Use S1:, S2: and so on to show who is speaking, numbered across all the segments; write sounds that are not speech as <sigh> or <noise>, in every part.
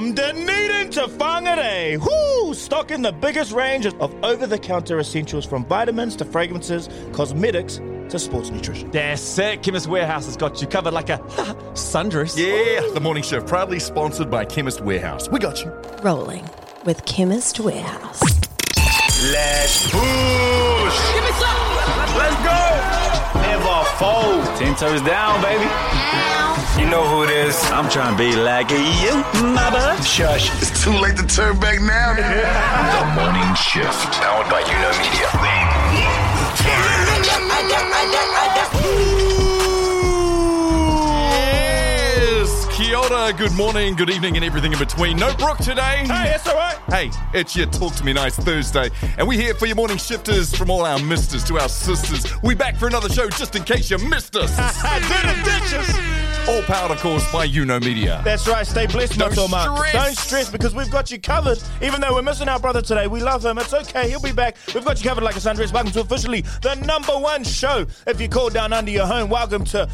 S1: From Dunedin to Whangarei, whoo! Stocking the biggest range of over-the-counter essentials from vitamins to fragrances, cosmetics to sports nutrition.
S2: That's it. Chemist Warehouse has got you covered like a <laughs> sundress.
S3: Yeah, the morning shift proudly sponsored by Chemist Warehouse. We got you.
S4: Rolling with Chemist Warehouse.
S5: Let's push.
S6: Give me some.
S5: Let's go. Never fold.
S7: Ten toes down, baby.
S5: You know who it is.
S7: I'm trying to be like you, my bud.
S5: Shush.
S8: It's too late to turn back now.
S5: the morning shift. Powered by YOUKNOW
S3: Yes, Kia ora, good morning, good evening, and everything in between. No Brook today.
S1: Hey, that's all right.
S3: Hey, it's your Talk to Me Nice Thursday, and we're here for your morning shifters from all our misters to our sisters. We back for another show just in case you missed us.
S1: Do the ditches.
S3: All powered, of course, by YOUKNOW Media.
S1: That's right. Stay blessed,
S3: Don't
S1: Muscle Mark. Don't stress because we've got you covered. Even though we're missing our brother today, we love him. It's okay. He'll be back. We've got you covered like a sundress. Welcome to officially the number one show. If you call down under your home, welcome to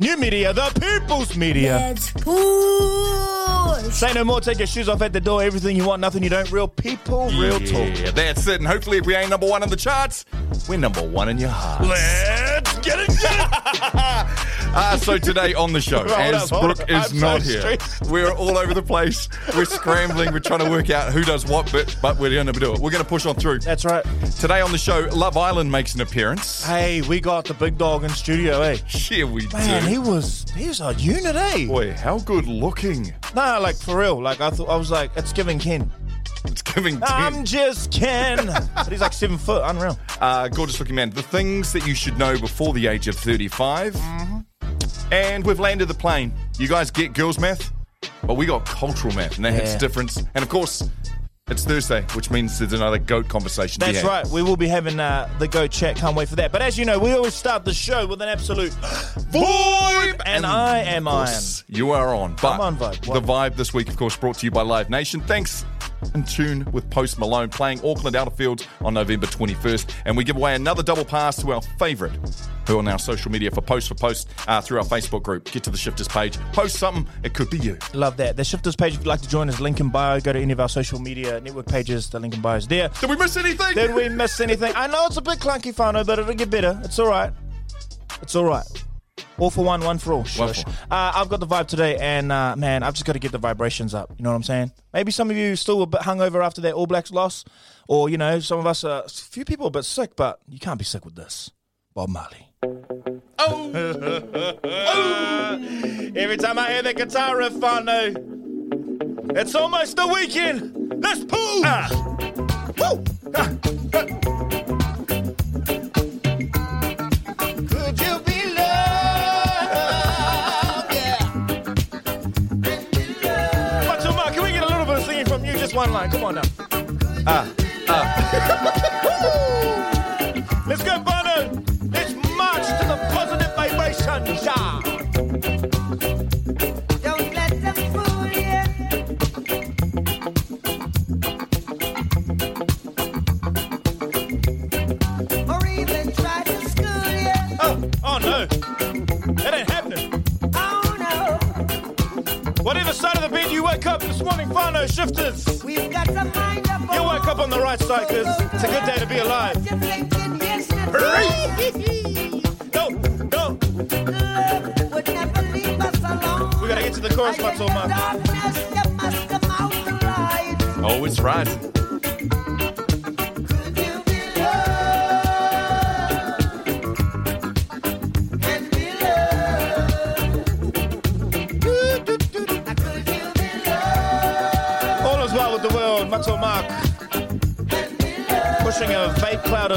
S1: New Media, the People's Media.
S6: Let's push.
S1: Say no more. Take your shoes off at the door. Everything you want, nothing you don't. Real people, real talk.
S3: Yeah, that's it. And hopefully, if we ain't number one on the charts, we're number one in your heart.
S1: Let's get it. Get <laughs> it.
S3: Uh, so today on the show,
S1: Hold
S3: as
S1: up, Brook
S3: is
S1: I'm
S3: not
S1: so
S3: here,
S1: stressed.
S3: we're all over the place. We're scrambling. We're trying to work out who does what bit, but we're going to do it. We're going to push on through.
S1: That's right.
S3: Today on the show, Love Island makes an appearance.
S1: Hey, we got the big dog in studio, eh?
S3: Here we
S1: Man,
S3: do.
S1: he was he was a unit, eh?
S3: Boy, how good looking.
S1: Nah, like for real. Like I thought, I was like, it's giving Ken.
S3: It's giving
S1: I'm just Ken. <laughs> but he's like seven foot, unreal.
S3: Uh, gorgeous looking man. The things that you should know before the age of 35.
S1: Mm-hmm.
S3: And we've landed the plane. You guys get girls' math? Well, we got cultural math, and that hits
S1: Yeah.
S3: difference. And of course, it's Thursday, which means there's another goat conversation.
S1: That's right. We will be having uh, the goat chat. Can't wait for that. But as you know, we always start the show with an absolute <gasps> vibe, and, I am
S3: on. You are on. But
S1: I'm on vibe.
S3: The vibe this week, of course, brought to you by Live Nation. Thanks. In tune with Post Malone playing Auckland Fields on November 21st. And we give away another double pass to our favourite, who on our social media for Post for Post uh, through our Facebook group. Get to the Shifters page, post something, it could be you.
S1: Love that. The Shifters page, if you'd like to join us, link in bio. Go to any of our social media network pages. The link in bio is there.
S3: Did we miss anything?
S1: Did we miss anything? I know it's a bit clunky, whānau, but it'll get better. It's all right. It's all right. All for one, one for all.
S3: One
S1: Shush.
S3: for
S1: Uh, I've got the vibe today, and uh, man, I've just got to get the vibrations up. You know what I'm saying? Maybe some of you still a bit hungover after that All Blacks loss, or you know, some of us, are, a few people are a bit sick, but you can't be sick with this. Bob Marley.
S3: Oh, <laughs> oh!
S1: Every time I hear the guitar riff, I know it's almost the weekend. Let's pull. Woo! Ah. Could Come on now. Ah, ah. <laughs> morning, whānau shifters.
S6: We've got to mind up.
S1: You woke up on the right side, cause it's a good day to be alive.
S6: You're thinking, yes, that's
S1: Go, go.
S6: Love would never leave us alone.
S1: We gotta get to the chorus,
S6: I guess
S1: Macho Man.
S6: the darkness, you must come out the light.
S3: oh, it's rising.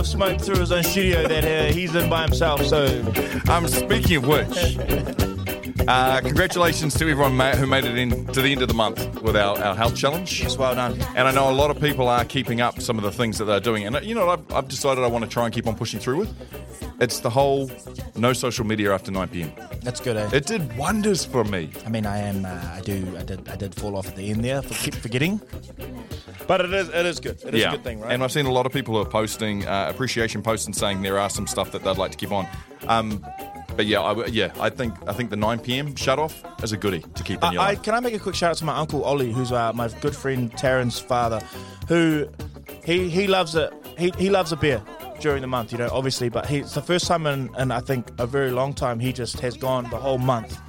S1: Of smoke through his own studio that uh, he's in by himself. So
S3: Um, speaking of which, uh, congratulations to everyone ma- who made it in to the end of the month with our, our health challenge.
S1: yes, well done.
S3: And I know a lot of people are keeping up some of the things that they're doing. And uh, you know what I've, I've decided I want to try and keep on pushing through with? It's the whole no social media after 9 p.m.
S1: That's good, eh?
S3: It did wonders for me.
S1: I mean, I am. Uh, I do. I did. I did fall off at the end there. For keep forgetting. But it is. It is good. It is a good thing, right?
S3: And I've seen a lot of people who are posting uh, appreciation posts and saying there are some stuff that they'd like to keep on. Um, but yeah, I, w- yeah, I think I think the 9 p.m. shut off is a goodie to keep in
S1: I,
S3: your
S1: I,
S3: life.
S1: can I make a quick shout out to my uncle Ollie, who's uh, my good friend Taryn's father, who he he loves it. He he loves a beer during the month, you know, obviously. But he, it's the first time in, in I think a very long time he just has gone the whole month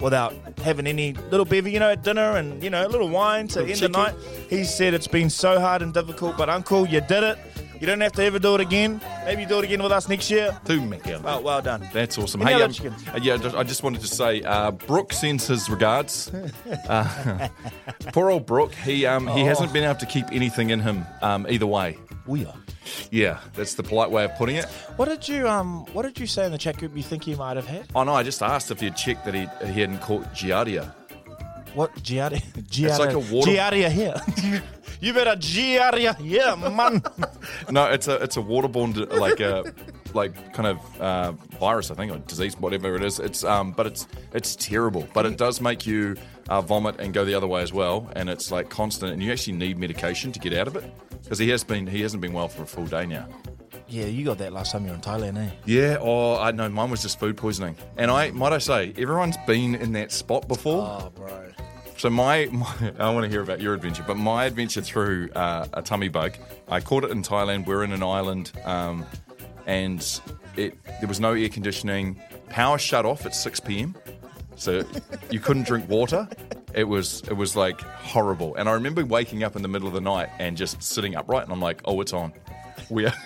S1: without having any little bevy, you know, at dinner and you know a little wine to end the night. He said it's been so hard and difficult, but uncle, you did it. You don't have to ever do it again. Maybe you do it again with us next year.
S3: To Mickey.
S1: Well, well done.
S3: That's awesome.
S1: Any
S3: hey, um, uh, yeah, I just wanted to say, uh, Brook sends his regards. <laughs> Uh, <laughs> poor old Brook. He um, he hasn't been able to keep anything in him um, either way.
S1: We are.
S3: Yeah, that's the polite way of putting it.
S1: What did you um What did you say in the chat group? You think he might have had?
S3: Oh no, I just asked if he'd checked that he he hadn't caught Giardia.
S1: What Giardia? Giardia. <laughs>
S3: It's like a water-
S1: Giardia here. <laughs> you better Giardia here, man. <laughs>
S3: No, it's a it's a waterborne like a like kind of uh, virus, I think, or disease, whatever it is. It's um, but it's it's terrible. But it does make you uh, vomit and go the other way as well, and it's like constant, and you actually need medication to get out of it because he has been he hasn't been well for a full day now.
S1: yeah, you got that last time you were in Thailand, eh?
S3: Yeah, oh, I know mine was just food poisoning, and I might I say everyone's been in that spot before.
S1: Oh, bro.
S3: So my, my I want to hear about your adventure, but my adventure through uh, a tummy bug, I caught it in Thailand. We're in an island, um, and it there was no air conditioning. Power shut off at six p.m. So you couldn't drink water. It was it was like horrible. And I remember waking up in the middle of the night and just sitting upright, and I'm like, oh, it's on. We are. <laughs>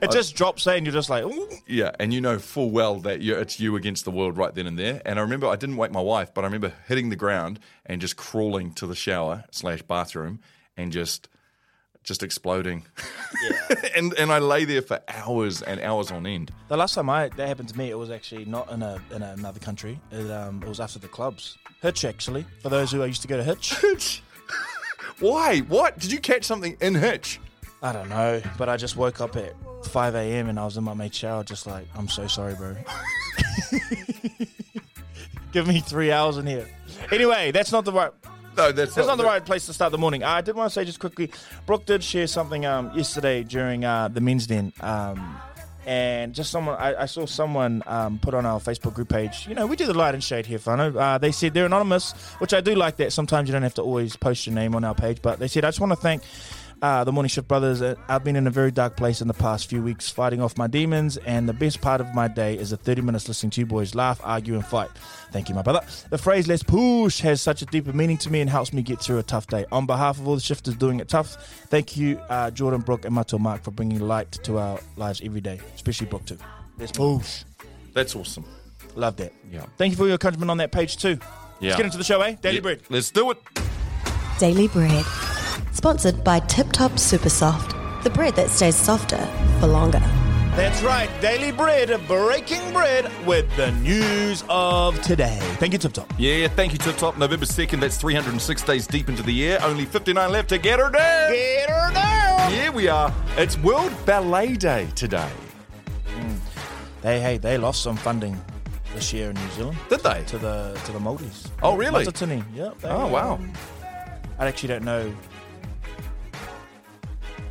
S1: It just drops in. You're just like, Ooh.
S3: Yeah, and you know full well that it's you against the world right then and there. And I remember I didn't wake my wife, but I remember hitting the ground and just crawling to the shower slash bathroom and just just exploding. Yeah. <laughs> and and I lay there for hours and hours on end.
S1: the last time I that happened to me, it was actually not in a in another country. It um it was after the clubs. Hitch actually. For those who I used to go to Hitch. <laughs>
S3: Hitch. <laughs> Why? What? Did you catch something in Hitch?
S1: I don't know, but I just woke up at 5 a.m. and I was in my mate's shower, just like, I'm so sorry, bro. Give me three hours in here. Anyway, that's not the right.
S3: No, that's,
S1: That's not the right place to start the morning. I did want to say just quickly, Brook did share something um, yesterday during uh, the men's den. Um, and just someone, I, I saw someone um, put on our Facebook group page. You know, we do the light and shade here, whānau. Uh, they said they're anonymous, which I do like that. Sometimes you don't have to always post your name on our page. But they said, I just want to thank uh, the Morning Shift Brothers. Uh, I've been in a very dark place in the past few weeks, fighting off my demons. And the best part of my day is the 30 minutes listening to you boys laugh, argue, and fight. Thank you, my brother. The phrase "let's push" has such a deeper meaning to me and helps me get through a tough day. On behalf of all the shifters doing it tough, thank you, uh, Jordan, Brook, and Matua Marc for bringing light to our lives every day, especially Brook too. Let's push.
S3: That's awesome.
S1: Love that.
S3: Yeah.
S1: Thank you for your encouragement on that page too.
S3: Yeah.
S1: Let's get into the show, eh? Daily
S3: Yeah,
S1: bread.
S3: Let's do it.
S4: Daily Bread. Sponsored by Tip Top Super Soft, the bread that stays softer for longer.
S1: That's right, Daily Bread, breaking bread with the news of today. Thank you, Tip Top.
S3: Yeah, thank you, Tip Top. November 2nd, that's 306 days deep into the year. Only 59 left to get her down.
S1: Get her down.
S3: Here we are. It's World Ballet Day today.
S1: They hey, they lost some funding this year in New Zealand
S3: Did they?
S1: to the to the Maldives.
S3: Oh, really?
S1: Matatini. Yep. they,
S3: Oh, wow.
S1: um, I actually don't know.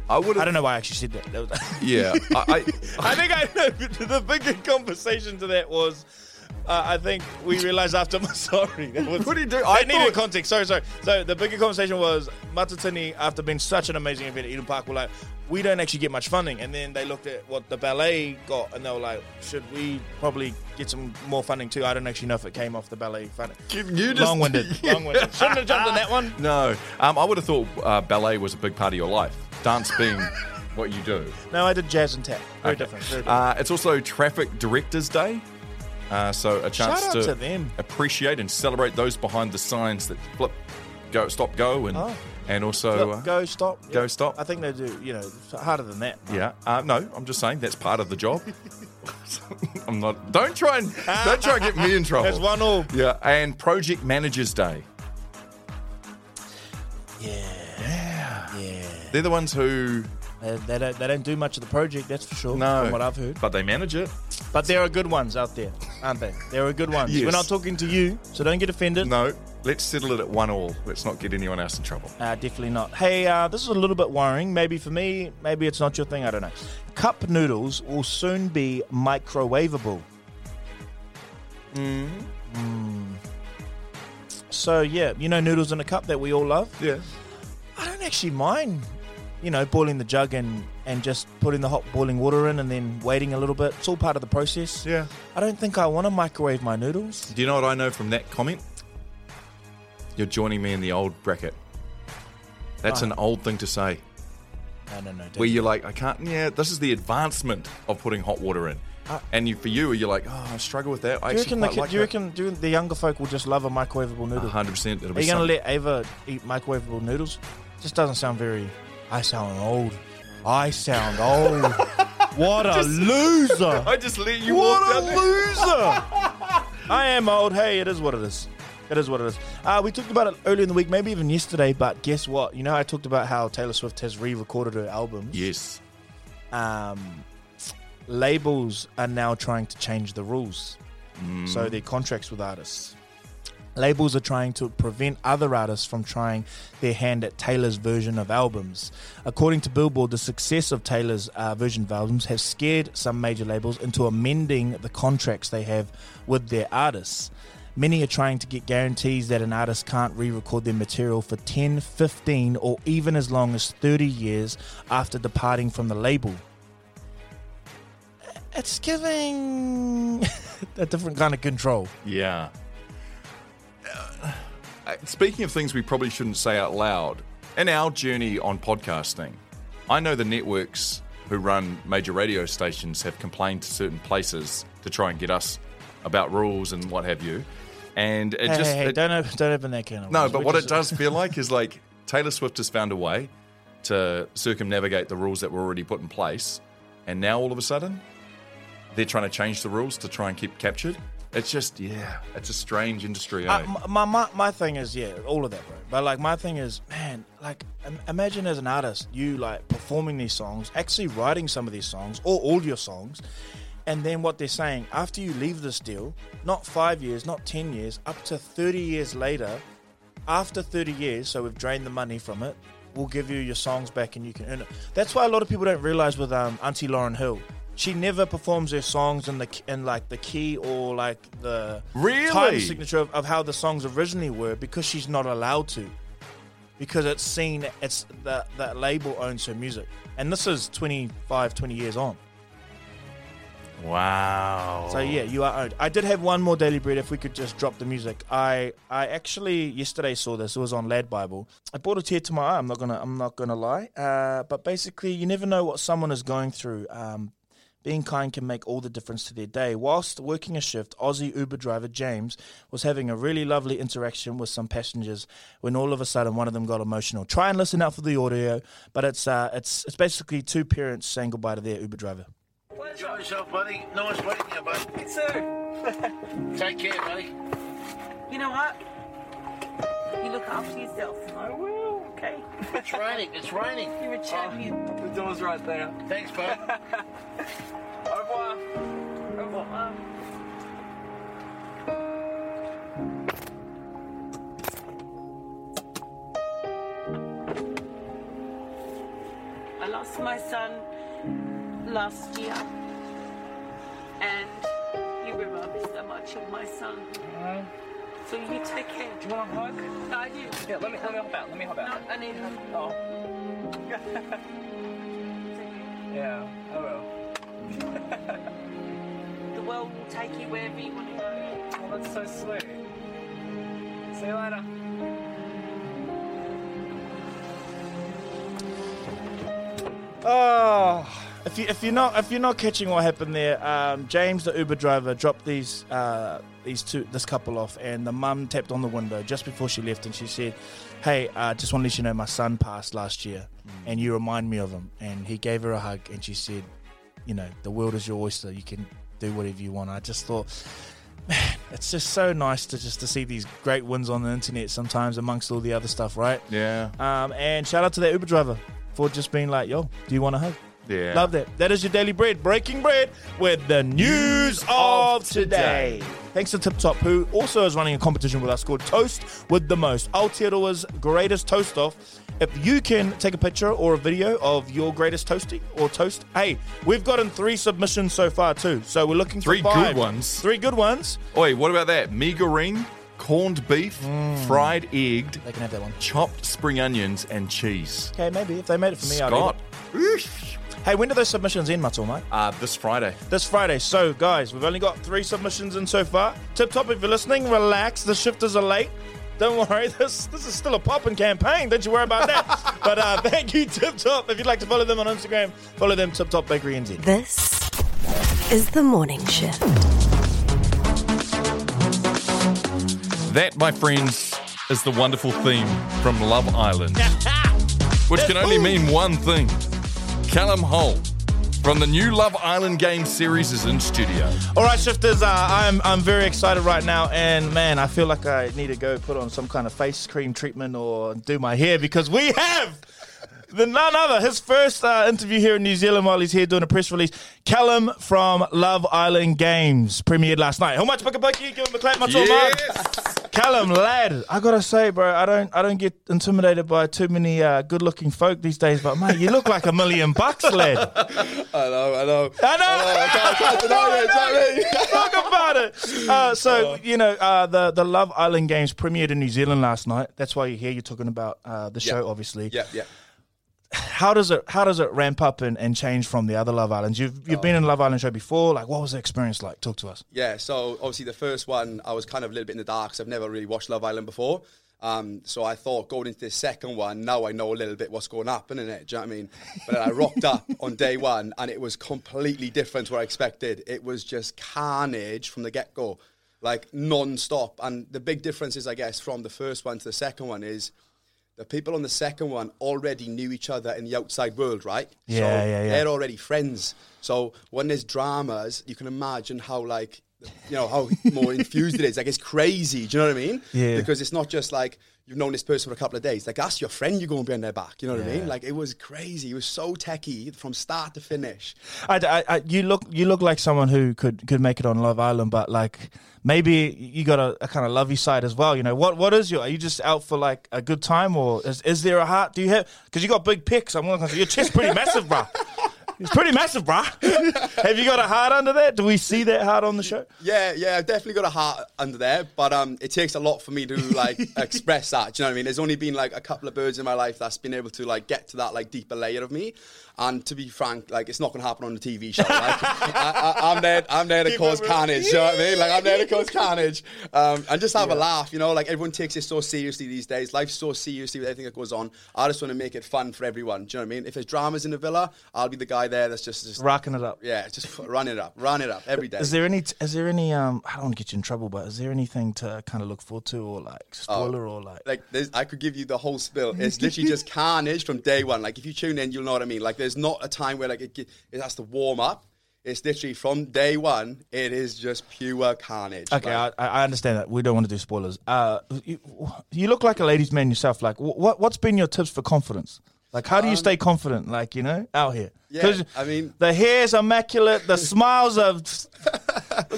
S3: I would
S1: I don't know why I actually said that. <laughs>
S3: Yeah. I, I, <laughs>
S1: I think I know. The bigger conversation to that was, uh, I think we realized after. <laughs> Sorry, that was.
S3: What do you do? I
S1: needed
S3: thought-
S1: context. Sorry, sorry. So the bigger conversation was Matatini, after being such an amazing event at Eden Park, were like, we don't actually get much funding. And then they looked at what the ballet got, and they were like, should we probably get some more funding too? I don't actually know if it came off the ballet funding.
S3: You just-
S1: long-winded. Long-winded. Shouldn't have jumped on that one.
S3: no. Um, I would have thought uh, ballet was a big part of your life. Dance being what you do.
S1: No, I did jazz and tap. Very
S3: Okay.
S1: different. Very different.
S3: Uh, it's also Traffic Directors Day. Uh, so a chance to,
S1: to
S3: appreciate and celebrate those behind the signs that flip, go, stop, go, and
S1: Oh.
S3: and also
S1: Look,
S3: uh,
S1: go stop.
S3: go,
S1: Yeah.
S3: stop.
S1: I think they do. You know, harder than that.
S3: yeah. Uh, no, I'm just saying that's part of the job. <laughs> I'm not. Don't try and don't try and get me in <laughs> trouble.
S1: That's one all.
S3: Yeah, and Project Managers Day.
S1: Yeah. Yeah. Yeah.
S3: They're the ones who
S1: They, they, don't, they don't do much of the project, that's for sure.
S3: no,
S1: From what I've heard.
S3: but they manage it.
S1: But there are good ones out there, aren't they? There are good ones.
S3: Yes.
S1: We're not talking to you, so don't get offended.
S3: No, let's settle it at one all. Let's not get anyone else in trouble.
S1: Uh, definitely not. Hey, uh, this is a little bit worrying. Maybe for me, maybe it's not your thing. I don't know. Cup noodles will soon be microwavable. Mm. So yeah, you know noodles in a cup that we all love.
S3: Yeah.
S1: Actually mind, you know, boiling the jug and and just putting the hot boiling water in and then waiting a little bit. It's all part of the process.
S3: Yeah.
S1: I don't think I want to microwave my noodles.
S3: Do you know what I know from that comment? You're joining me in the old bracket. That's uh-huh. an old thing to say.
S1: No, no, no. don't
S3: Where you're like, I can't. Yeah, this is the advancement of putting hot water in. Uh, and you, for you, you're like, oh, I struggle with that. I
S1: Do you
S3: actually
S1: reckon, the,
S3: quite
S1: kid-
S3: like
S1: do you reckon do the younger folk will just love a microwavable noodle?
S3: hundred percent. It'll
S1: Are
S3: be
S1: you going to
S3: something-
S1: let Ava eat microwavable noodles? Just doesn't sound very. I sound old. I sound old. <laughs> what a loser! <laughs>
S3: I just let you
S1: what
S3: walk
S1: a
S3: there.
S1: loser! <laughs> I am old. Hey, it is what it is. It is what it is. Uh, we talked about it earlier in the week, maybe even yesterday. But guess what? You know, I talked about how Taylor Swift has re-recorded her albums.
S3: Yes.
S1: um, labels are now trying to change the rules. So their contracts with artists. Labels are trying to prevent other artists from trying their hand at Taylor's version of albums. According to Billboard, the success of Taylor's uh, version of albums has scared some major labels into amending the contracts they have with their artists. Many are trying to get guarantees that an artist can't re record their material for 10, 15, or even as long as 30 years after departing from the label. It's giving <laughs> a different kind of control.
S3: Yeah. Uh, speaking of things we probably shouldn't say out loud, in our journey on podcasting, I know the networks who run major radio stations have complained to certain places to try and get us about rules and what have you. And it
S1: Hey,
S3: just
S1: hey, hey,
S3: it-
S1: don't, open, don't open that can of
S3: no, but
S1: We're
S3: what
S1: just-
S3: it does feel <laughs> like is like Taylor Swift has found a way to circumnavigate the rules that were already put in place, and now all of a sudden they're trying to change the rules to try and keep captured. It's just yeah, it's a strange industry.
S1: Uh,
S3: eh?
S1: m- my, my my thing is yeah, all of that, bro. But like my thing is, man, like im- imagine as an artist, you like performing these songs, actually writing some of these songs or all your songs, and then what they're saying after you leave this deal, not five years, not ten years, up to thirty years later, after thirty years, so we've drained the money from it, we'll give you your songs back and you can earn it. That's why a lot of people don't realize with um, Auntie Lauryn Hill. She never performs her songs in the in like the key or like the
S3: Really?
S1: time signature of, of how the songs originally were because she's not allowed to. Because it's seen it's that that label owns her music. And this is 25 20 years on.
S3: Wow.
S1: so yeah you are owned. I did have one more daily bread if we could just drop the music. I i actually yesterday saw this. It was on LADbible. I brought a tear to my eye. I'm not gonna i'm not gonna lie. Uh, but basically you never know what someone is going through. Um, being kind can make all the difference to their day. Whilst working a shift, Aussie Uber driver James was having a really lovely interaction with some passengers when all of a sudden one of them got emotional. Try and listen out for the audio, but it's uh, it's it's basically two parents saying goodbye to their Uber driver.
S9: Enjoy yourself, buddy. Nice meeting you, buddy.
S10: You too. <laughs>
S9: Take care, buddy.
S10: You know what? You look after yourself. I will. Okay.
S9: It's raining. It's raining.
S10: You're a champion.
S2: Oh, the door's right there.
S9: Thanks, bud. <laughs>
S10: Au revoir. Au revoir. I lost my son last year, and he reminded me so much of my son. So you take care.
S2: Do you want a hug?
S10: Uh, I do.
S2: Yeah, let me, let me hop out. Let me hop out.
S10: No, I need him.
S2: Oh. <laughs> yeah, oh I will.
S10: The world will take you wherever you want to go.
S2: Oh, that's so sweet. See you later.
S1: Oh, if you if you're not if you're not catching what happened there, um, James the Uber driver dropped these uh, these two this couple off, and the mum tapped on the window just before she left, and she said, "Hey, I uh, just want to let you know my son passed last year, and you remind me of him." And he gave her a hug, and she said, "You know, the world is your oyster. You can do whatever you want." I just thought. Man, it's just so nice to just to see these great wins on the internet sometimes amongst all the other stuff, right?
S3: Yeah.
S1: Um, and shout out to that Uber driver for just being like, yo, do you want a hug?
S3: Yeah.
S1: Love that. That is your daily bread, breaking bread with the news of today. Thanks to Tip Top, who also is running a competition with us called Toast with the Most. Aotearoa's greatest toast off If you can take a picture or a video of your greatest toasty or toast, hey, we've gotten three submissions so far too. So we're looking
S3: Three
S1: for five.
S3: good ones.
S1: Three good ones.
S3: Oi, what about that? Megarine, corned beef, mm. fried egged,
S1: They can have that one.
S3: chopped spring onions, and cheese.
S1: Okay, maybe if they made it for me, I'll
S3: Scott.
S1: eat it. Hey, when do those submissions end, Matua, mate?
S3: Uh, this Friday.
S1: This Friday. So, guys, we've only got three submissions in so far. Tip top, if you're listening, relax. The shifters are late. Don't worry, <laughs> this this is still a popping campaign. Don't you worry about that. <laughs> but uh, thank you, Tip Top. If you'd like to follow them on Instagram, follow them, Tip Top Bakery NZ.
S4: This is the morning shift.
S3: That, my friends, is the wonderful theme from Love Island, <laughs> which can only mean one thing. Callum Hole from the new Love Island game series is in studio.
S1: All right, shifters, uh, I'm I'm very excited right now, and man, I feel like I need to go put on some kind of face cream treatment or do my hair because we have the none other his first uh, interview here in New Zealand while he's here doing a press release. Callum from Love Island Games premiered last night. How much Pakipaki? Give him a clap, much Callum, lad, I gotta say, bro, I don't, I don't get intimidated by too many uh, good-looking folk these days. But mate, you look like a million bucks, lad.
S11: I know, I know.
S1: I know.
S11: I can't, I can't deny it. do know I mean?
S1: Talk about it. Uh, so you know uh, the the Love Island Games premiered in New Zealand last night. That's why you're here. You're talking about uh, the show,
S11: Yeah.
S1: obviously.
S11: Yeah, yeah.
S1: How does it How does it ramp up and, and change from the other Love Islands? You've you've been in Love Island show before. Like, what was the experience like? Talk to us.
S11: Yeah, so obviously the first one, I was kind of a little bit in the dark because I've never really watched Love Island before. Um, so I thought going into the second one, now I know a little bit what's going to happen in it. Do you know what I mean? But then I rocked up <laughs> on day one and it was completely different to what I expected. It was just carnage from the get go, like non stop. And the big difference is, I guess, from the first one to the second one is the people on the second one already knew each other in the outside world, right?
S1: Yeah,
S11: so
S1: yeah, yeah.
S11: They're already friends. So when there's dramas, you can imagine how like you know how more <laughs> infused it is. Like it's crazy. Do you know what I mean?
S1: Yeah.
S11: Because it's not just like you've known this person for a couple of days. Like that's your friend. You're going behind their back. You know what I mean? Like it was crazy. It was so techie from start to finish.
S1: I, I, I- you look you look like someone who could could make it on Love Island, but like maybe you got a, a kind of lovey side as well. You know what what is your? Are you just out for like a good time, or is, is there a heart? Do you have? Because you got big pics. I'm looking. Your chest pretty massive, bruh. It's pretty massive, bruh. have you got a heart under that? Do we see that heart on the show?
S11: Yeah, yeah, I've definitely got a heart under there, but um, it takes a lot for me to like <laughs> express that. Do you know what I mean? There's only been like a couple of birds in my life that's been able to like get to that like deeper layer of me. And to be frank, like it's not going to happen on the TV show. Like <laughs> I, I, I'm there, I'm there to
S1: Keep
S11: cause carnage. You know what I mean? Like I'm there to cause <laughs> carnage, um, and just have a laugh. You know, like everyone takes it so seriously these days. Life's so seriously with everything that goes on. I just want to make it fun for everyone. Do you know what I mean? If there's dramas in the villa, I'll be the guy there that's just, just
S1: Rocking it up.
S11: yeah, just run it up, run it up every day.
S1: Is there any? Is there any? Um, I don't want to get you in trouble, but is there anything to kind of look forward to, or like spoiler, or like?
S11: like there's, I could give you the whole spill. It's literally just carnage from day one. Like if you tune in, you'll know what I mean. Like there's not a time where like it, it has to warm up. It's literally from day one. It is just pure carnage.
S1: Okay,
S11: Like,
S1: I, I understand that. We don't want to do spoilers. Uh, you, you look like a ladies' man yourself. Like, what what's been your tips for confidence? Like, how do you stay confident? Like, you know, out here.
S11: Um, Yeah, I mean-
S1: the hair's immaculate. The <laughs> smiles are looks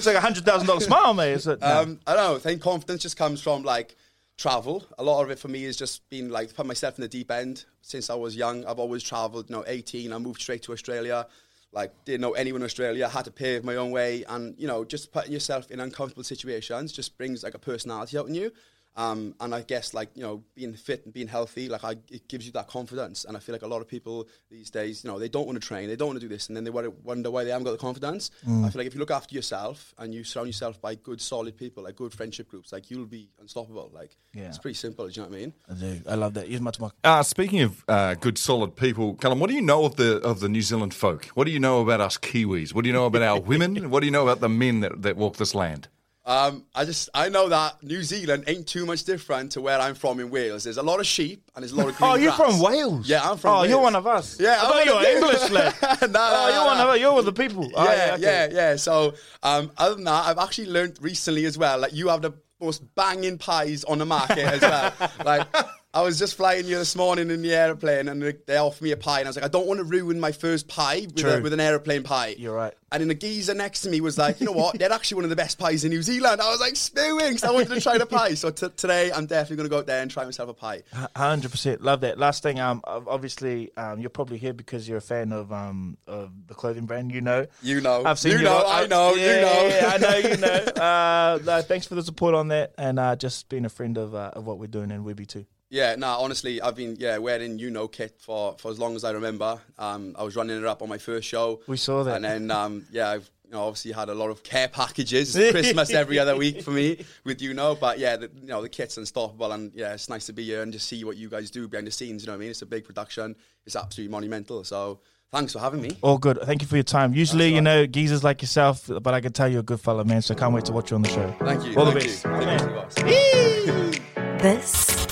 S1: like a hundred thousand dollar smile, mate. Is it? No.
S11: um, I don't know. I think confidence just comes from like travel. A lot of it for me is just being like put myself in the deep end. Since I was young, I've always traveled. You know, 18, I moved straight to Australia. Like didn't know anyone in Australia. Had to pave my own way, and you know, just putting yourself in uncomfortable situations just brings like a personality out in you. Um, and I guess like you know being fit and being healthy, like I, it gives you that confidence. And I feel like a lot of people these days, you know, they don't want to train, they don't want to do this, and then they wonder- wonder why they haven't got the confidence. I feel like if you look after yourself and you surround yourself by good, solid people, like good friendship groups, like you'll be unstoppable. Like
S1: Yeah.
S11: it's pretty simple. Do you know what I mean?
S1: I do. I love that. Here's much more.
S3: Uh, speaking of uh, good, solid people, Callum, what do you know of the of the New Zealand folk? What do you know about us Kiwis? What do you know about our women? <laughs> What do you know about the men that, that walk this land?
S11: Um, I just I know that New Zealand ain't too much different to where I'm from in Wales. There's a lot of sheep and there's a lot of green
S1: Oh, you're
S11: grass.
S1: from Wales.
S11: Yeah, I'm from.
S1: Oh, you're one of us.
S11: Yeah,
S1: I
S11: I'm
S1: thought you
S11: one
S1: were <laughs> English.
S11: No, <laughs> no,
S1: oh, you're
S11: no,
S1: one of us. You're with the people. Oh,
S11: yeah,
S1: okay.
S11: yeah, yeah. So, um, other than that, I've actually learned recently as well. Like, you have the most banging pies on the market as well. <laughs> like, I was just flying here this morning in the aeroplane, and they- offered me a pie, and I was like, I don't want to ruin my first pie with, a, with an aeroplane pie.
S1: You're right.
S11: And then the geezer next to me was like, you know what? They're actually one of the best pies in New Zealand. I was like spewing, 'cause I wanted to try the pie. So t- today, I'm definitely going to go out there and try myself a pie.
S1: Hundred percent, love that. Last thing, um, obviously, um, you're probably here because you're a fan of um of the clothing brand. You know,
S11: You know.
S1: I've seen
S11: You
S1: you.
S11: know,
S1: I
S11: I know, you know.
S1: yeah, I know, you know. <laughs> Uh, no, thanks for the support on that, and uh, just being a friend of uh, of what we're doing, and Webby too.
S11: Yeah, no, honestly, I've been yeah wearing you know kit for, for as long as I remember. Um, I was running it up on my first show.
S1: We saw that.
S11: and then um, yeah, I've you know, obviously had a lot of care packages, <laughs> Christmas every other week for me with you know. But yeah, the, you know the kit's unstoppable, and yeah, it's nice to be here and just see what you guys do behind the scenes. You know what I mean? It's a big production. It's absolutely monumental. So thanks for having me.
S1: All good. Thank you for your time. Usually, you know, geezers like yourself, but I can tell you're a good fella, man. So I can't wait to watch you on the show.
S11: Thank you.
S1: All the best.
S11: You. Thank you.
S4: This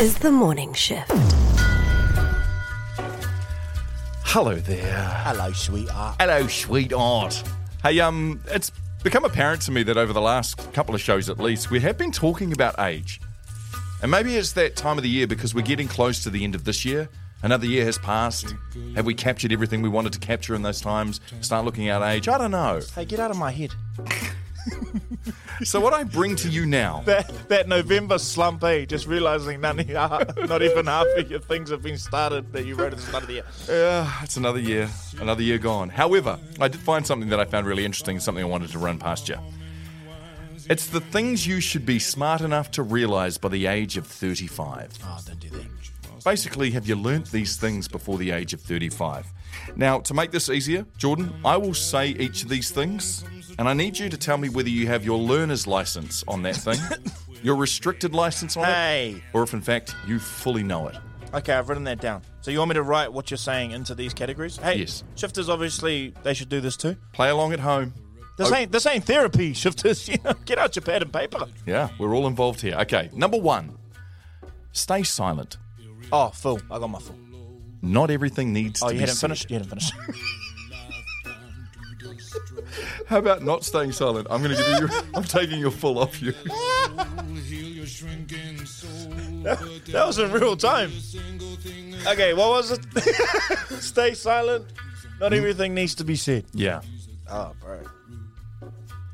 S4: is the morning shift.
S3: Hello there.
S1: Hello, sweetheart.
S3: Hello, sweetheart. Hey, um, it's become apparent to me that over the last couple of shows at least, we have been talking about age. And maybe it's that time of the year because we're getting close to the end of this year. Another year has passed. Have we captured everything we wanted to capture in those times? Start looking at age? I don't know.
S1: Hey, get out of my head.
S3: So, what I bring to you now <laughs>
S1: That that November slump, eh? Just realizing none of your, not even half of your things have been started that you wrote at the start of the year.
S3: Yeah, it's another year, another year gone. However, I did find something that I found really interesting, something I wanted to run past you. It's the things you should be smart enough to realize by the age of 35.
S1: Oh, don't do that.
S3: Basically, have you learnt these things before the age of 35? Now, to make this easier, Jordan, I will say each of these things, and I need you to tell me whether you have your learner's license on that thing, <laughs> your restricted license on
S1: Hey.
S3: it, or if in fact you fully know it.
S1: Okay, I've written that down. So you want me to write what you're saying into these categories? Hey,
S3: Yes.
S1: shifters obviously they should do this too.
S3: Play along at home.
S1: This
S3: Oh.
S1: ain't this ain't therapy, <laughs> shifters. You know, get out your pad and paper.
S3: Yeah, we're all involved here. Okay, number one, stay silent.
S1: Oh, full. I got my full.
S3: Not everything needs
S1: Oh,
S3: to
S1: you
S3: be
S1: hadn't
S3: said.
S1: finished. You hadn't finished. <laughs>
S3: How about not staying silent? I'm going to give you. I'm taking your full off you. <laughs>
S1: that was in real time. Okay, what was it? <laughs> Stay silent. Not everything needs to be said.
S3: Yeah,
S1: Oh, bro.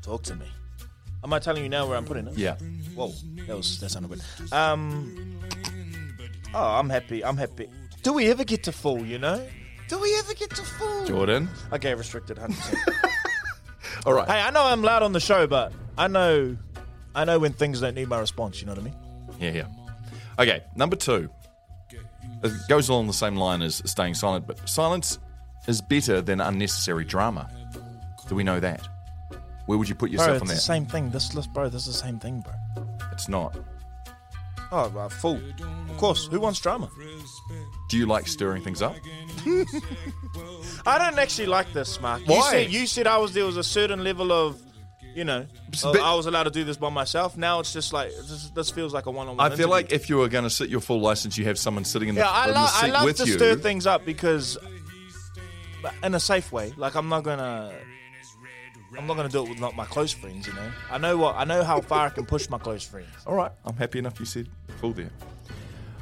S1: Talk to me. Am I telling you now where I'm putting it?
S3: yeah.
S1: Whoa, that was that sounded good. Um. Oh, I'm happy. I'm happy. Do we ever get to full? You know? Do we ever get to full?
S3: Jordan.
S1: Okay, restricted, hundred percent. <laughs>
S3: All right.
S1: Hey, I know I'm loud on the show, but I know, I know when things don't need my response. You know what I mean?
S3: Yeah, yeah. Okay, number two. It goes along the same line as staying silent, but silence is better than unnecessary drama. Do we know that? Where would you put yourself
S1: Bro,
S3: yourself
S1: it's
S3: on
S1: the
S3: that?
S1: same thing. This list, bro. This is the same thing, bro.
S3: It's not.
S1: Oh, uh, full. Of course. Who wants drama?
S3: Do you like stirring things up? <laughs>
S1: I don't actually like this, Mark. You
S3: Why?
S1: said, you said I was there was a certain level of, you know, of-
S3: but-
S1: I was allowed to do this by myself. Now it's just like this, this feels like a one-on-one.
S3: I feel
S1: interview.
S3: like if you were going to sit your full license, you have someone sitting in the,
S1: yeah, I,
S3: in the
S1: lo-
S3: seat
S1: I love
S3: with
S1: to
S3: you.
S1: stir things up because, but in a safe way. Like I'm not gonna, I'm not gonna do it with not my close friends. You know, I know what I know how far I can push my close friends.
S3: All right, I'm happy enough you said full there.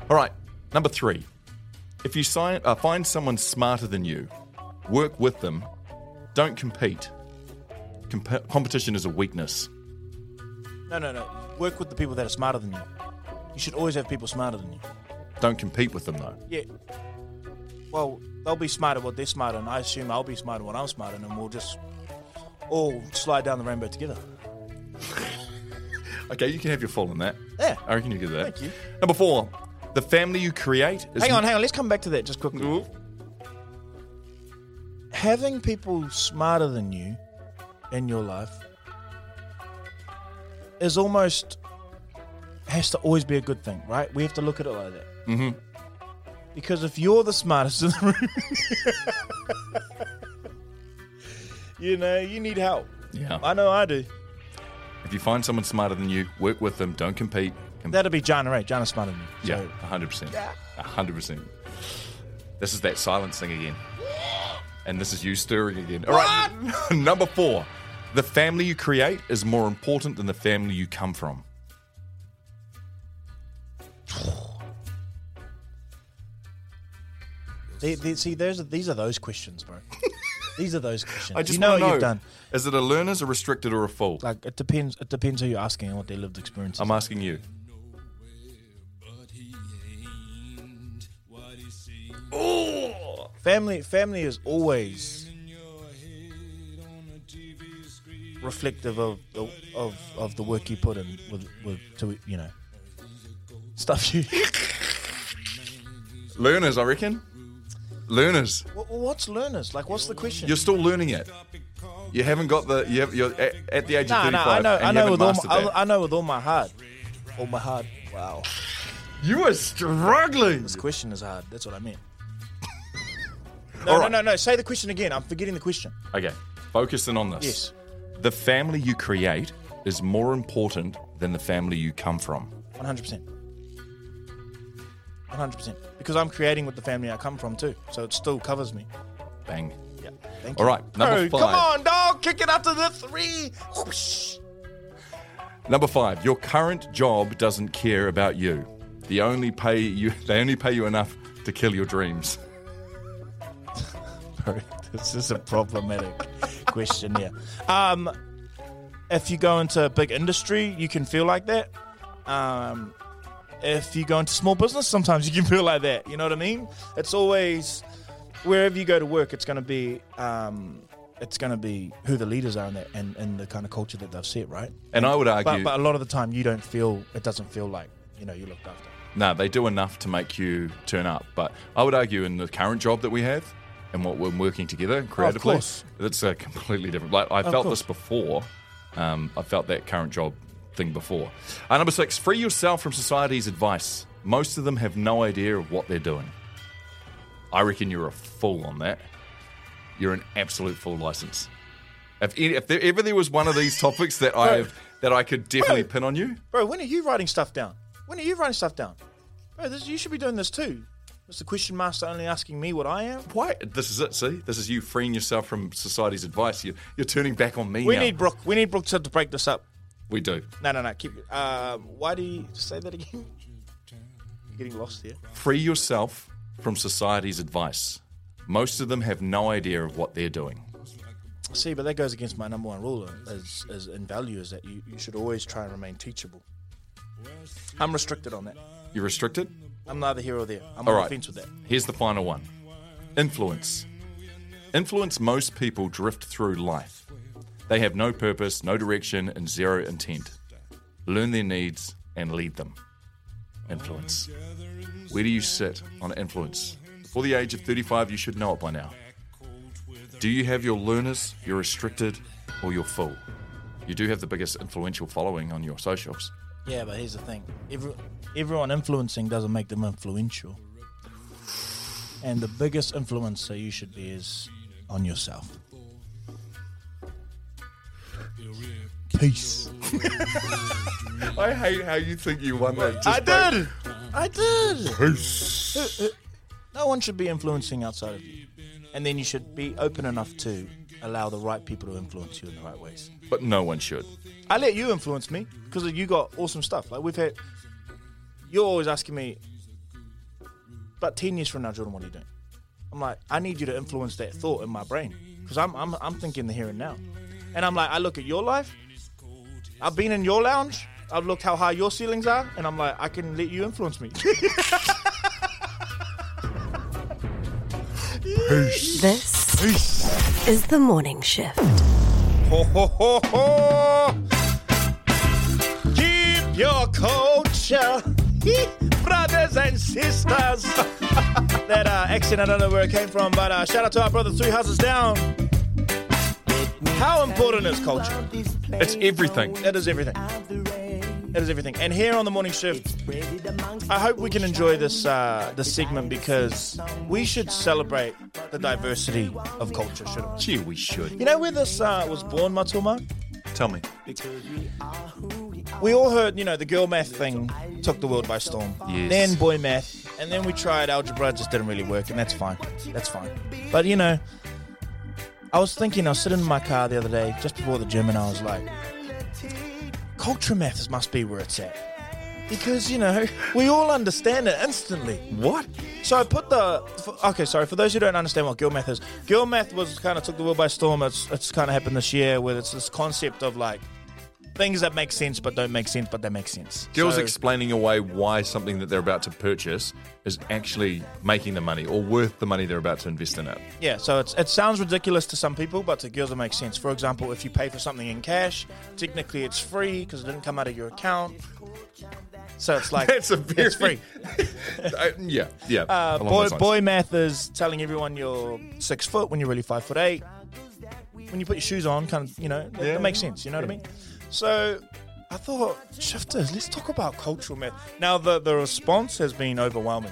S3: All right, number three. If you sign, uh, find someone smarter than you, work with them. Don't compete. Comp- competition is a weakness.
S1: No, no, no. Work with the people that are smarter than you. You should always have people smarter than you.
S3: Don't compete with them though.
S1: Yeah. Well, they'll be smarter what they're smarter, and I assume I'll be smarter what I'm smarter, and we'll just all slide down the rainbow together. <laughs>
S3: Okay, you can have your full in that.
S1: Yeah.
S3: I reckon you get that.
S1: Thank you.
S3: Number four. The family you create is
S1: Hang on, hang on. Let's come back to that just quickly. Having people smarter than you in your life is almost has to always be a good thing, right? We have to look at it like that.
S3: Mm-hmm.
S1: Because if you're the smartest in the room, <laughs> you know, you need help.
S3: Yeah.
S1: I know I do.
S3: If you find someone smarter than you, work with them. Don't compete. Com-
S1: That'll be Jana, right? Jana's smarter than me.
S3: yeah,
S1: So,
S3: hundred percent. hundred percent. This is that silence thing again, and this is you stirring again. All right. <laughs> Number four. The family you create is more important than the family you come from.
S1: They, they, see, there's these are those questions, bro. These are those questions.
S3: I just
S1: you know what you've done.
S3: Is it a learner's, a restricted, or a full?
S1: Like it depends. It depends who you're asking and what their lived experience.
S3: I'm asking you.
S1: Oh, family. Family is always reflective of the of, of the work you put in with with to you know stuff you. <laughs>
S3: Learners, I reckon learners.
S1: What's learners? Like, what's the question?
S3: You're still learning it. You haven't got the. You have, you're at, at the age no,
S1: of
S3: 35.
S1: No, I know. I know, with all my, I, I know with all my heart. All my heart. Wow.
S3: You are struggling.
S1: This question is hard. That's what I meant. <laughs> No,
S3: right.
S1: no, no, no. Say the question again. I'm forgetting the question.
S3: Okay. Focus in on this.
S1: Yes.
S3: The family you create is more important than the family you come from.
S1: 100%. 100%. Because I'm creating with the family I come from too, so it still covers me.
S3: Bang.
S1: Yeah. Thank
S3: All
S1: you.
S3: right, number five.
S1: Come on, dog. Kick it up to the three. Whoosh.
S3: Number five, your current job doesn't care about you. They only pay you. <laughs> They only pay you enough to kill your dreams. <laughs>
S1: Bro, this is a problematic question here. Um, if you go into a big industry, you can feel like that. Um, if you go into small business, sometimes you can feel like that. You know what I mean? It's always wherever you go to work, it's going to be um, it's going to be who the leaders are in that and, and the kind of culture that they've set, right?
S3: And I would argue,
S1: but a lot of the time, you don't feel it doesn't feel like you know you looked after.
S3: no, they do enough to make you turn up. But I would argue in the current job that we have and what we're working together creatively,
S1: course.
S3: it's a completely different. Like I felt this before. Um, I felt that current job thing before. Uh, number six, free yourself from society's advice. Most of them have no idea of what they're doing. I reckon you're a fool on that. You're an absolute full license. If, any- if there, ever there was one of these topics that <laughs> I have, that I could definitely
S1: Bro.
S3: pin on you,
S1: Bro, when are you writing stuff down? When are you writing stuff down? Bro, this, you should be doing this too. Is the Question Master only asking me what I am.
S3: why? This is it. See, this is you freeing yourself from society's advice. You, you're turning back on me
S1: We
S3: now.
S1: need Brook. We need Brook to, to break this up.
S3: We do.
S1: No, no, no. Keep. Um, why do you say that again? You're getting lost here.
S3: Free yourself from society's advice. Most of them have no idea of what they're doing.
S1: See, but that goes against my number one rule as, as in value is that you, you should always try and remain teachable. I'm restricted on that.
S3: You're restricted?
S1: I'm neither here or there. I'm
S3: All
S1: on
S3: right.
S1: the fence with that.
S3: Here's the final one influence. Influence most people drift through life. They have no purpose, no direction, and zero intent. Learn their needs and lead them. Influence. Where do you sit on influence? Before the age of 35, you should know it by now. Do you have your learners, your restricted, or your full? You do have the biggest influential following on your socials.
S1: Yeah, but here's the thing: Every, everyone influencing doesn't make them influential. And the biggest influencer you should be is on yourself. Peace. <laughs>
S3: I hate how you think you won that.
S1: I did. I did. Peace. No one should be influencing outside of you, and then you should be open enough to allow the right people to influence you in the right ways.
S3: But no one should.
S1: I let you influence me because you got awesome stuff. Like we've had, you're always asking me, but ten years from now, Jordan, what are you doing? I'm like, I need you to influence that thought in my brain because I'm, I'm I'm thinking the here and now, and I'm like, I look at your life. I've been in your lounge. I've looked how high your ceilings are, and I'm like, I can let you influence me. <laughs> Peace.
S4: This is the morning shift.
S1: Ho, ho, ho, ho. Keep your culture, <laughs> brothers and sisters. <laughs> that uh, accent, I don't know where it came from, but uh, shout out to our brother Three Houses Down. How important is culture?
S3: It's everything.
S1: It is everything. It is everything. And here on the morning shift, I hope we can enjoy this uh, this segment because we should celebrate the diversity of culture, shouldn't we?
S3: Gee, we should.
S1: You know where this uh, was born, Matuma?
S3: Tell me.
S1: We all heard, you know, the girl math thing took the world by storm.
S3: Yes.
S1: Then boy math, and then we tried algebra, it just didn't really work, and that's fine. That's fine. But you know, I was thinking, I was sitting in my car the other day, just before the gym, and I was like, culture maths must be where it's at. Because, you know, we all understand it instantly.
S3: What?
S1: So I put the. For, okay, sorry. For those who don't understand what Girl Math is, Girl Math was kind of took the world by storm. It's, it's kind of happened this year where it's this concept of like things that make sense but don't make sense but they make sense.
S3: Girls
S1: So-
S3: explaining away why something that they're about to purchase is actually making the money or worth the money they're about to invest in it.
S1: Yeah, so it's, it sounds ridiculous to some people, but to girls it makes sense. For example, if you pay for something in cash, technically it's free because it didn't come out of your account. So it's like <laughs>
S3: That's a very-
S1: it's free. <laughs>
S3: Uh, yeah, yeah.
S1: Uh, boy, boy math is telling everyone you're six foot when you're really five foot eight. When you put your shoes on, kind of, you know, it that makes sense. You know what I mean? So I thought, shifters, let's talk about cultural math. Now the the response has been overwhelming.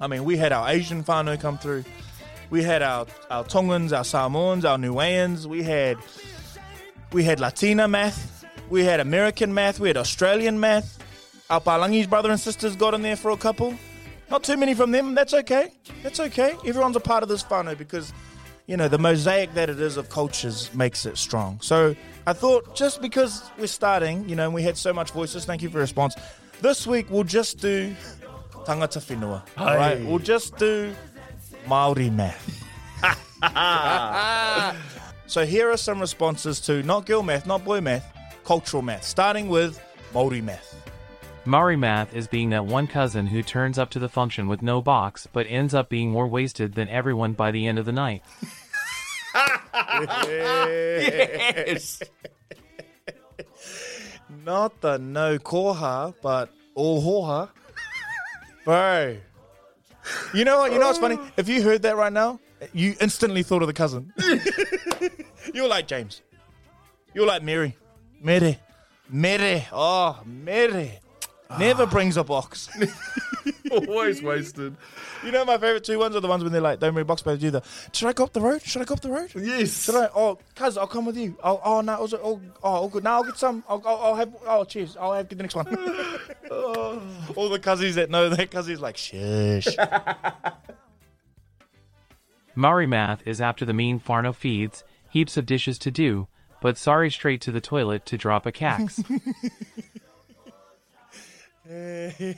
S1: I mean, we had our Asian whānau come through. We had our, our Tongans, our Samoans, our Niueans. We had we had Latina math. We had American math. We had Australian math. Our Palangi's brother and sisters got in there for a couple. Not too many from them. That's okay. That's okay. Everyone's a part of this whānau because, you know, the mosaic that it is of cultures makes it strong. So I thought just because we're starting, you know, and we had so much voices, thank you for your response. This week we'll just do tangata whenua. All right? We'll just do Māori math. <laughs> so here are some responses to not girl math, not boy math, cultural math, starting with Māori math.
S12: Maori math is being that one cousin who turns up to the function with no box but ends up being more wasted than everyone by the end of the night.
S1: yes. Not the no koha, but all hoha. Bro. You know what? You know what's funny? If you heard that right now, you instantly thought of the cousin. <laughs> You're like James. You're like Mary. Mary. Mary. Oh, Mary. Never brings a box. <laughs>
S3: Always wasted.
S1: You know my favorite two ones are the ones when they're like, "Don't bring a box, but do the." Should I go up the road? Should I go up the road?
S3: Yes.
S1: Should I? Oh, cuz I'll come with you. Oh, oh no, also, oh, oh, all good. Now I'll get some. I'll, I'll, I'll have. Oh, cheers. I'll have get the next one. <laughs> oh, all the cousins that know that cousins like shush. <laughs>
S12: Maori math is after the mean whānau feeds, heaps of dishes to do, but sorry straight to the toilet to drop a cax. <laughs>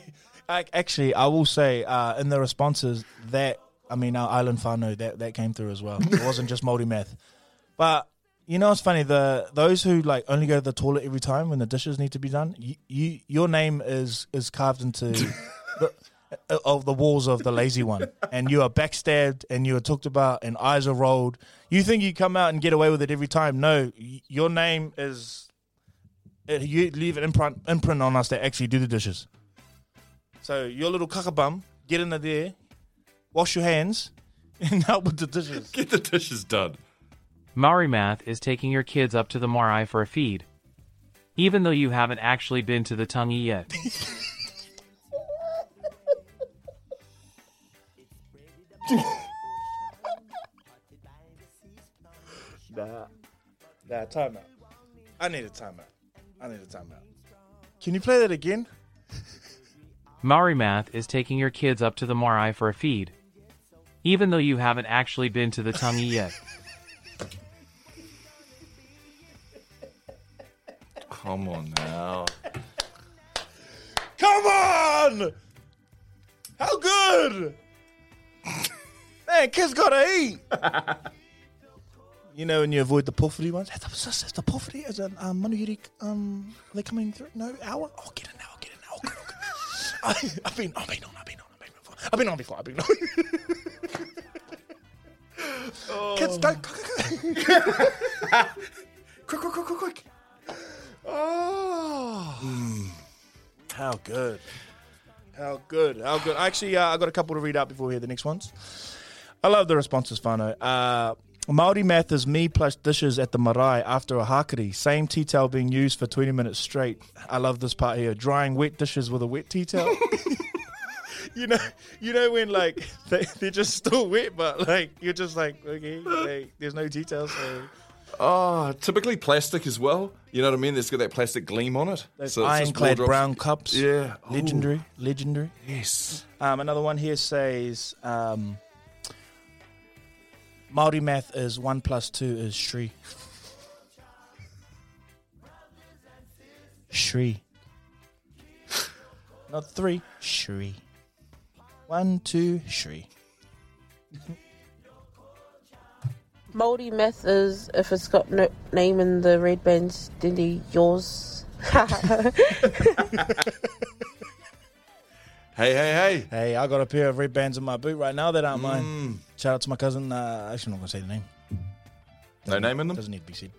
S1: I, actually, I will say uh, in the responses that I mean our island whānau that that came through as well. It <laughs> wasn't just Māori math, but you know it's funny the those who like only go to the toilet every time when the dishes need to be done. You, you your name is is carved into <laughs> the, of the walls of the lazy one, and you are backstabbed and you are talked about and eyes are rolled. You think you come out and get away with it every time? No, y- your name is. It, you leave an imprint, imprint on us that actually do the dishes. So your little kakabum, get in there, wash your hands, <laughs> and help with the dishes.
S3: Get the dishes done.
S12: Maori math is taking your kids up to the marae for a feed, even though you haven't actually been to the tangi yet. <laughs>
S1: Nah, nah, time out. I need a timeout. I need a timeout. Can you play that again? <laughs>
S12: Maori math is taking your kids up to the marae for a feed, even though you haven't actually been to the tangi yet. <laughs>
S3: Come on now.
S1: Come on! How good? <laughs> Man, kids gotta eat. You know when you avoid the puffy ones. Is the, is the puffy? Is it um, manuhiri? Um, are they coming through? No, hour? Oh, get it now, I'll get it now. Okay, okay. I, I've been, I've been on, I've been on, I've been on before. I've been on before. I've been on. Kids, don't. <laughs> quick, quick, quick, quick, quick. Oh. How good. How good. How good. Actually, uh, I got a couple to read out before we hear the next ones. I love the responses, whānau. Uh, Māori math is me plus dishes at the marae after a hakari. Same tea towel being used for 20 minutes straight. I love this part here. Drying wet dishes with a wet tea towel. <laughs> you know, you know when like they, they're just still wet, but like you're just like okay, like, there's no tea towel, so
S3: Oh, typically plastic as well. You know what I mean? There's got that plastic gleam on it.
S1: Those
S3: So
S1: ironclad brown cups.
S3: Yeah.
S1: Legendary. Legendary.
S3: Yes.
S1: Um, another one here says um, Māori math is one plus two is Shri. not three. Shri. One, two, Shri.
S13: Moldy myth is if it's got no name in the red bands, then they yours. <laughs> <laughs>
S3: Hey, hey, hey.
S1: Hey, I got a pair of red bands in my boot right now that aren't mine. Shout out to my cousin. Uh, actually, I'm not going to say the name.
S3: No name in them?
S1: Doesn't need to be said.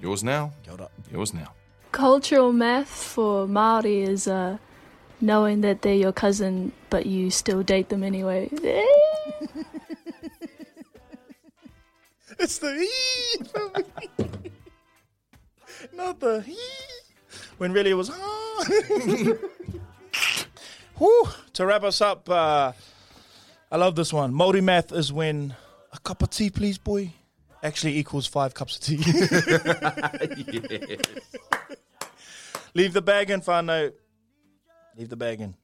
S3: Yours now.
S1: Hold up.
S3: Yours now.
S14: Cultural math for Maori is uh, knowing that they're your cousin, but you still date them anyway. <laughs>
S1: It's the he for me. <laughs> Not the he. When really it was <laughs> huh. Whew. To wrap us up, uh, I love this one. Multi math is when a cup of tea, please, boy, actually equals five cups of tea. <laughs>
S3: yes.
S1: Leave the bag in, whānau. Leave the bag in.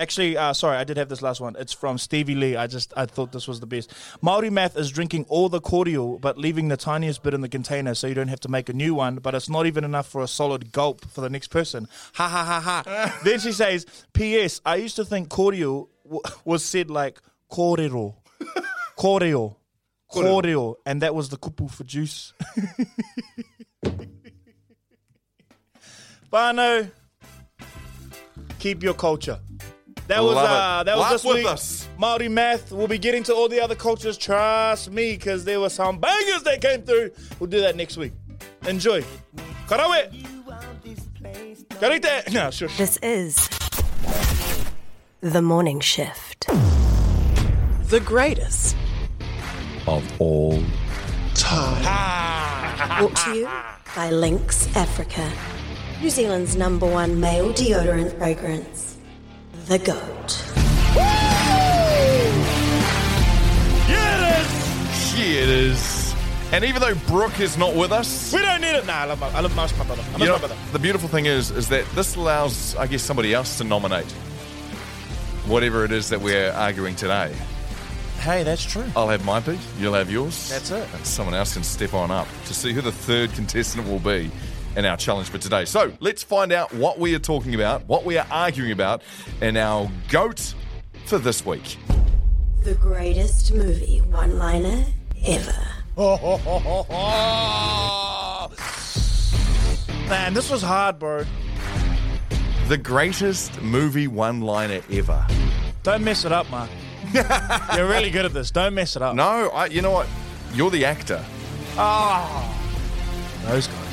S1: Actually, uh, sorry, I did have this last one. It's from Stevie Lee. I just I thought this was the best. Maori math is drinking all the cordial, but leaving the tiniest bit in the container, so you don't have to make a new one. But it's not even enough for a solid gulp for the next person. Ha ha ha ha. <laughs> then she says, "P.S. I used to think cordial w- was said like cordial, cordial, cordial, and that was the kupu for juice." <laughs> Bano, keep your culture. That was
S3: Love it.
S1: uh, that was
S3: Laugh
S1: this
S3: with
S1: week.
S3: us.
S1: Maori math. We'll be getting to all the other cultures. Trust me, because there were some bangers that came through. We'll do that next week. Enjoy. Karawe. Karite. <laughs> No, sure.
S4: This is The Morning Shift.
S15: The greatest.
S3: Of all time.
S4: Brought to you by Lynx Africa, New Zealand's number one male deodorant fragrance. The GOAT.
S3: Here it is. She it is. And even though Brook is not with us,
S1: We don't need it. Nah, I love my, I love my, my brother. I miss
S3: you know,
S1: my brother.
S3: the beautiful thing is, is that this allows, I guess, somebody else to nominate whatever it is that we're arguing today.
S1: Hey, that's true.
S3: I'll have my pick. You'll have yours.
S1: That's it.
S3: And someone else can step on up to see who the third contestant will be in our challenge for today. So let's find out what we are talking about, what we are arguing about, and our goat for this week.
S4: The greatest movie one liner ever. <laughs>
S1: Man, this was hard, bro.
S3: The greatest movie one-liner ever.
S1: Don't mess it up, Marc. <laughs> You're really good at this. Don't mess it up.
S3: No, I, you know what? You're the actor.
S1: Oh. Those guys.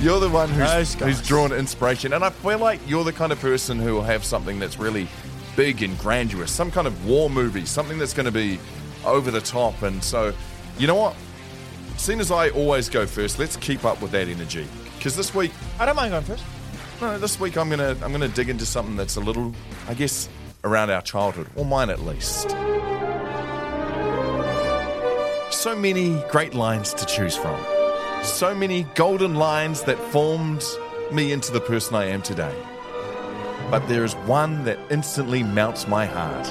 S3: You're the one who's, who's drawn inspiration. And I feel like you're the kind of person who will have something that's really big and grandiose, some kind of war movie, something that's going to be over the top. And so, you know what? Seeing as I always go first, let's keep up with that energy. Because this week,
S1: I don't mind going first.
S3: no, this week I'm gonna I'm gonna dig into something that's a little, I guess, around our childhood, or mine at least. So many great lines to choose from. So many golden lines that formed me into the person I am today. But there is one that instantly melts my heart.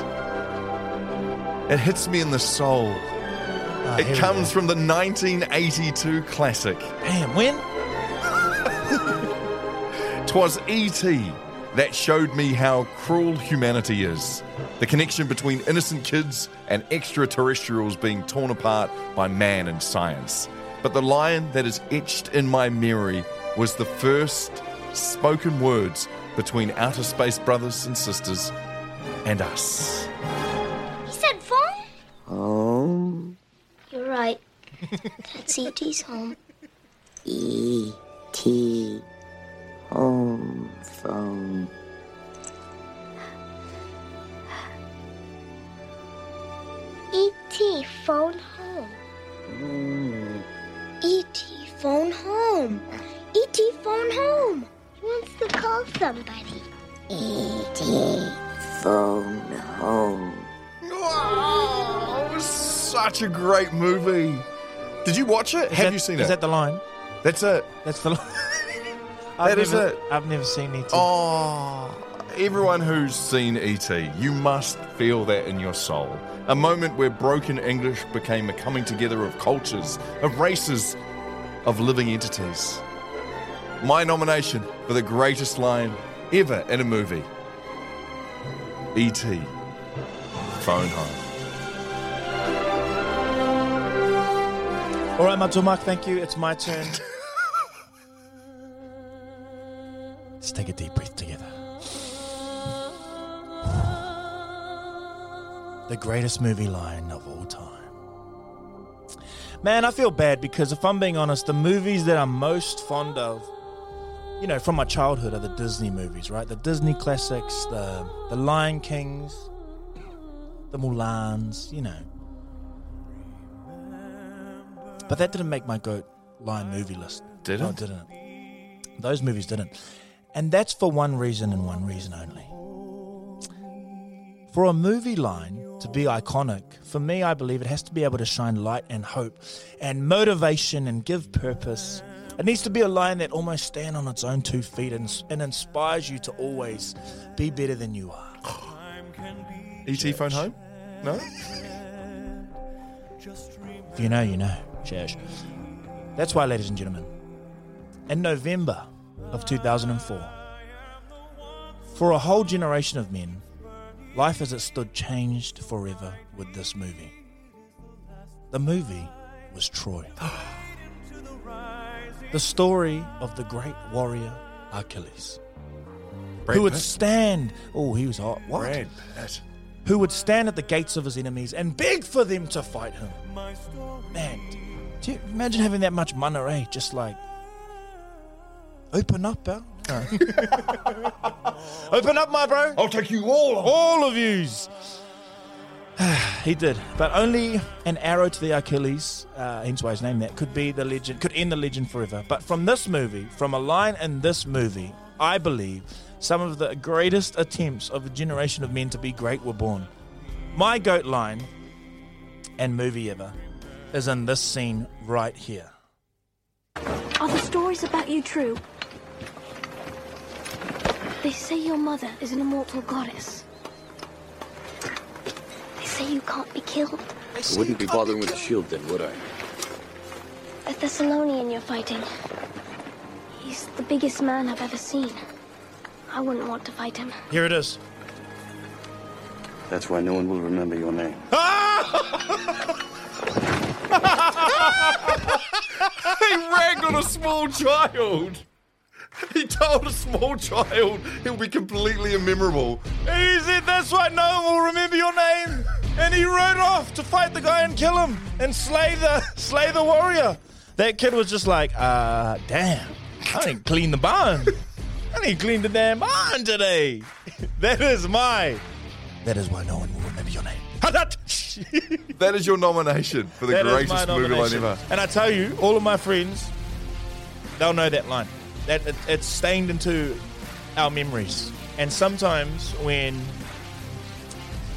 S3: It hits me in the soul.
S1: Ah,
S3: it comes from the 1982 classic.
S1: Damn, when? <laughs>
S3: Twas E.T. that showed me how cruel humanity is. The connection between innocent kids and extraterrestrials being torn apart by man and science. But the line that is etched in my memory was the first spoken words between outer space brothers and sisters and us.
S16: He said phone?
S17: Home.
S16: You're right. <laughs> That's E.T.'s home.
S17: E T. Home phone.
S16: E.T. phone home.
S17: Mm.
S16: E.T. phone home. E.T. phone home. He wants to call somebody.
S17: E.T. phone home.
S3: Oh, it was such a great movie. Did you watch it?
S1: Is
S3: Have
S1: that-
S3: you seen
S1: is
S3: it?
S1: that the line?
S3: That's it.
S1: That's the line. <laughs>
S3: That
S1: I've
S3: is it.
S1: I've never seen it.
S3: Oh, everyone who's seen E.T., you must feel that in your soul. A moment where broken English became a coming together of cultures, of races, of living entities. My nomination for the greatest line ever in a movie E.T. Phone home.
S1: All right, Matua Marc, thank you. It's my turn. <laughs> Let's take a deep breath together. The greatest movie line of all time. Man, I feel bad because if I'm being honest, the movies that I'm most fond of, you know, from my childhood are the Disney movies, right? The Disney classics, the the Lion Kings, the Mulans, you know. But that didn't make my goat lion movie list.
S3: Did
S1: No,
S3: it?
S1: it didn't. Those movies didn't. And that's for one reason and one reason only. For a movie line to be iconic, for me, I believe it has to be able to shine light and hope and motivation and give purpose. It needs to be a line that almost stand on its own two feet and, and inspires you to always be better than you are.
S3: E.T. phone home? No?
S1: If you know, you know. Shush. That's why, ladies and gentlemen, in November of 2004, for a whole generation of men, life as it stood changed forever with this movie. The movie was Troy. <gasps> the story of the great warrior Achilles.
S3: Brad
S1: who would
S3: Pitt?
S1: stand. Oh, he was hot. What?
S3: Brad Pitt.
S1: Who would stand at the gates of his enemies and beg for them to fight him. Man, do you imagine having that much money, eh? Just like, open up, bro. <laughs> Open up, my bro.
S3: I'll take you all.
S1: All of yous. <sighs> he did, but only an arrow to the Achilles, uh, hence why his name that, could be the legend, could end the legend forever. But from this movie, from a line in this movie, I believe some of the greatest attempts of a generation of men to be great were born. My goat line and movie ever is in this scene right here.
S16: Are the stories about you true? They say your mother is an immortal goddess. They say you can't be killed.
S18: I wouldn't be bothering with the shield then, would I?
S16: A Thessalonian you're fighting. He's the biggest man I've ever seen. I wouldn't want to fight him.
S1: Here it is.
S18: That's why no one will remember your name. <laughs>
S3: he ragged on a small child. Told a small child he'll be completely immemorable.
S1: He said that's why no one will remember your name. And he rode off to fight the guy and kill him and slay the slay the warrior. That kid was just like, uh, damn, I didn't clean the barn. I didn't clean the damn barn today. <laughs> that is my. That is why no one will remember your name. <laughs>
S3: That is your nomination for the
S1: That
S3: greatest movie line ever.
S1: And I tell you, all of my friends, they'll know that line. That it, it's stained into our memories. And sometimes when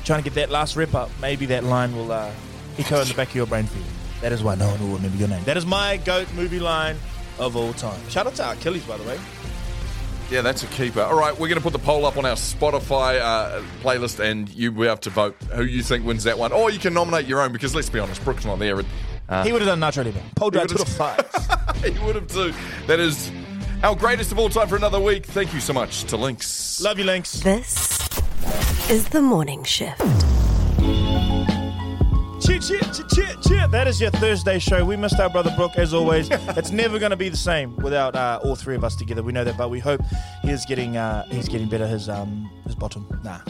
S1: trying to get that last rip up, maybe that line will uh, echo in the back of your brain for you. That is why no one will remember your name. That is my goat movie line of all time. Shout out to Achilles, by the way.
S3: Yeah, that's a keeper. All right, we're going to put the poll up on our Spotify uh, playlist, and you will have to vote who you think wins that one. Or you can nominate your own, because let's be honest, Brook's not there. Uh,
S1: he would have done naturally, man. Pole drive to
S3: would've-
S1: the five. <laughs>
S3: he would have too. That is our greatest of all time for another week. Thank you so much to Lynx.
S1: Love you, Lynx.
S4: This is the morning shift.
S1: Cheer, cheer, cheer, cheer, cheer. That is your Thursday show. We missed our brother Brook, as always. <laughs> it's never going to be the same without uh, all three of us together. We know that, but we hope he is getting uh, he's getting better. His um his bottom. Nah,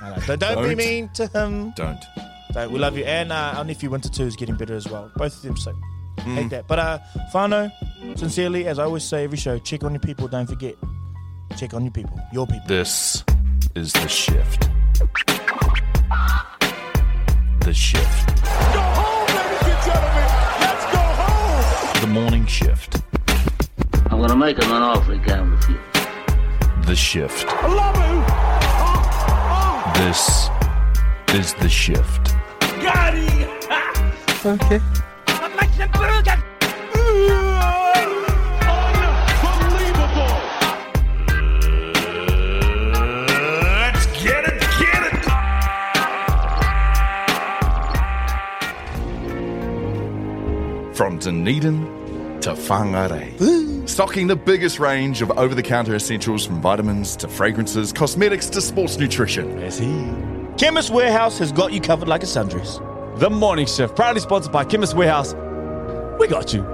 S1: no, no. Don't, don't be mean to him.
S3: Don't.
S1: Don't. We love you, and uh, our nephew Winter Two is getting better as well. Both of them so
S3: Mm.
S1: Hate that. But uh, whānau, sincerely, as I always say every show, check on your people. Don't forget, check on your people, your people.
S3: This is the shift. The shift.
S5: Go home, ladies and gentlemen. Let's go home.
S3: The morning shift.
S9: I'm gonna make him an offer he can't refuse.
S3: The shift.
S5: I love you.
S3: This is the shift.
S5: Got him. <laughs>
S3: Okay. From Dunedin Te Whangarei. Stocking the biggest range of over the counter essentials from vitamins to fragrances, cosmetics to sports nutrition.
S2: Yes, he.
S1: Chemist Warehouse has got you covered like a sundress.
S2: The Morning Shift, proudly sponsored by Chemist Warehouse. We got you.